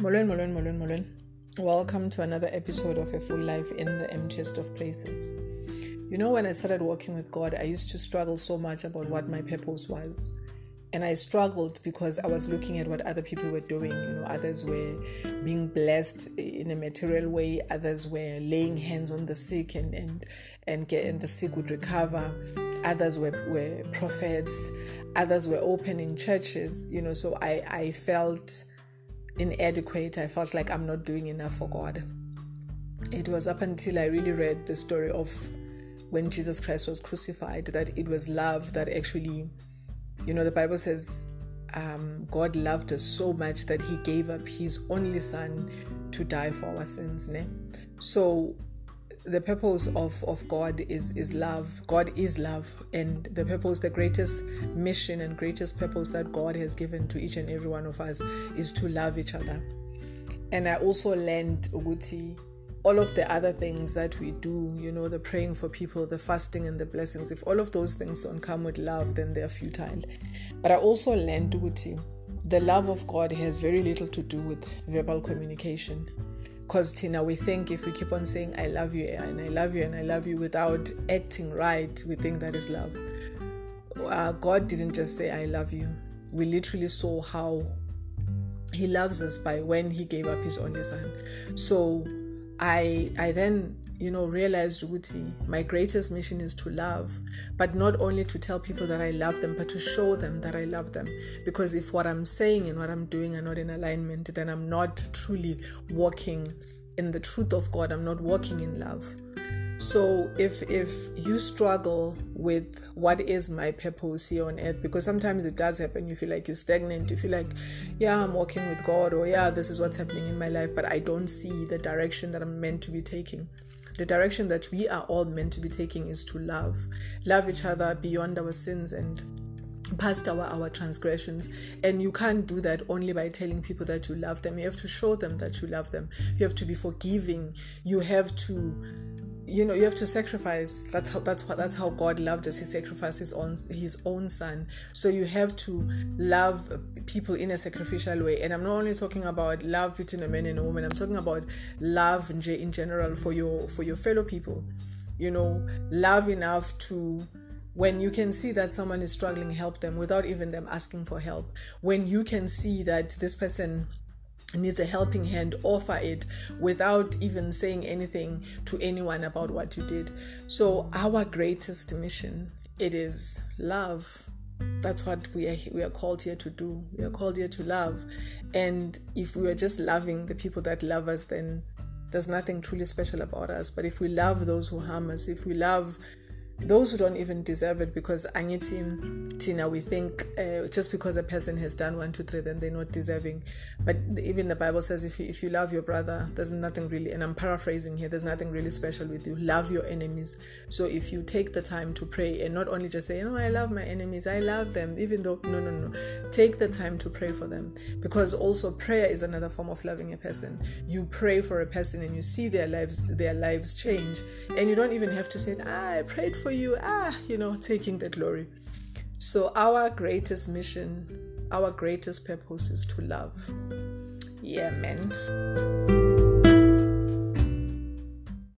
Molwen, Molwen, Molwen, Molwen. Welcome to another episode of A Full Life in the Emptiest of Places. You know, when I started working with God, I used to struggle so much about what my purpose was. And I struggled because I was looking at what other people were doing. You know, others were being blessed in a material way, others were laying hands on the sick and and and, get, and the sick would recover. Others were, were prophets, others were opening churches, you know, so I, I felt inadequate. I felt like I'm not doing enough for God. It was up until I really read the story of when Jesus Christ was crucified that it was love that actually, you know, the Bible says um, God loved us so much that He gave up His only Son to die for our sins. Ne? So the purpose of, of God is, is love. God is love. And the purpose, the greatest mission and greatest purpose that God has given to each and every one of us is to love each other. And I also learned, Uguti, all of the other things that we do, you know, the praying for people, the fasting and the blessings, if all of those things don't come with love, then they're futile. But I also learned, Uguti, the love of God has very little to do with verbal communication because Tina, we think if we keep on saying I love you and I love you and I love you without acting right, we think that is love. Uh, God didn't just say I love you. We literally saw how He loves us by when He gave up His only Son. So I I then you know, realized Uti, my greatest mission is to love, but not only to tell people that I love them, but to show them that I love them. Because if what I'm saying and what I'm doing are not in alignment, then I'm not truly walking in the truth of God. I'm not walking in love. So if if you struggle with what is my purpose here on earth, because sometimes it does happen, you feel like you're stagnant, you feel like, yeah, I'm walking with God, or yeah, this is what's happening in my life, but I don't see the direction that I'm meant to be taking the direction that we are all meant to be taking is to love love each other beyond our sins and past our, our transgressions. And you can't do that only by telling people that you love them. You have to show them that you love them. You have to be forgiving. You have to you know you have to sacrifice. That's how that's what that's how god loved us. He sacrificed his own his own son. So you have to love people in a sacrificial way. And i'm not only talking about love between a man and a woman. I'm talking about love in general for your for your fellow people. You know love enough to when you can see that someone is struggling help them without even them asking for help. When you can see that this person needs a helping hand offer it without even saying anything to anyone about what you did. So our greatest mission it is love. That's what we are we are called here to do. We are called here to love. And if we are just loving the people that love us then there's nothing truly special about us. But if we love those who harm us if we love those who don't even deserve it because angithi tina we think uh, just because a person has done one two three then they're not deserving. But even the bible says if you, if you love your brother there's nothing really and i'm paraphrasing here there's nothing really special with you. Love your enemies. So if you take the time to pray and not only just say you know i love my enemies i love them even though no no no. Take the time to pray for them. Because also prayer is another form of loving a person. You pray for a person and you see their lives their lives change. And you don't even have to say ah, i prayed for for you, ah, you know, taking the glory. So, our greatest mission, our greatest purpose is to love. Yeah, man.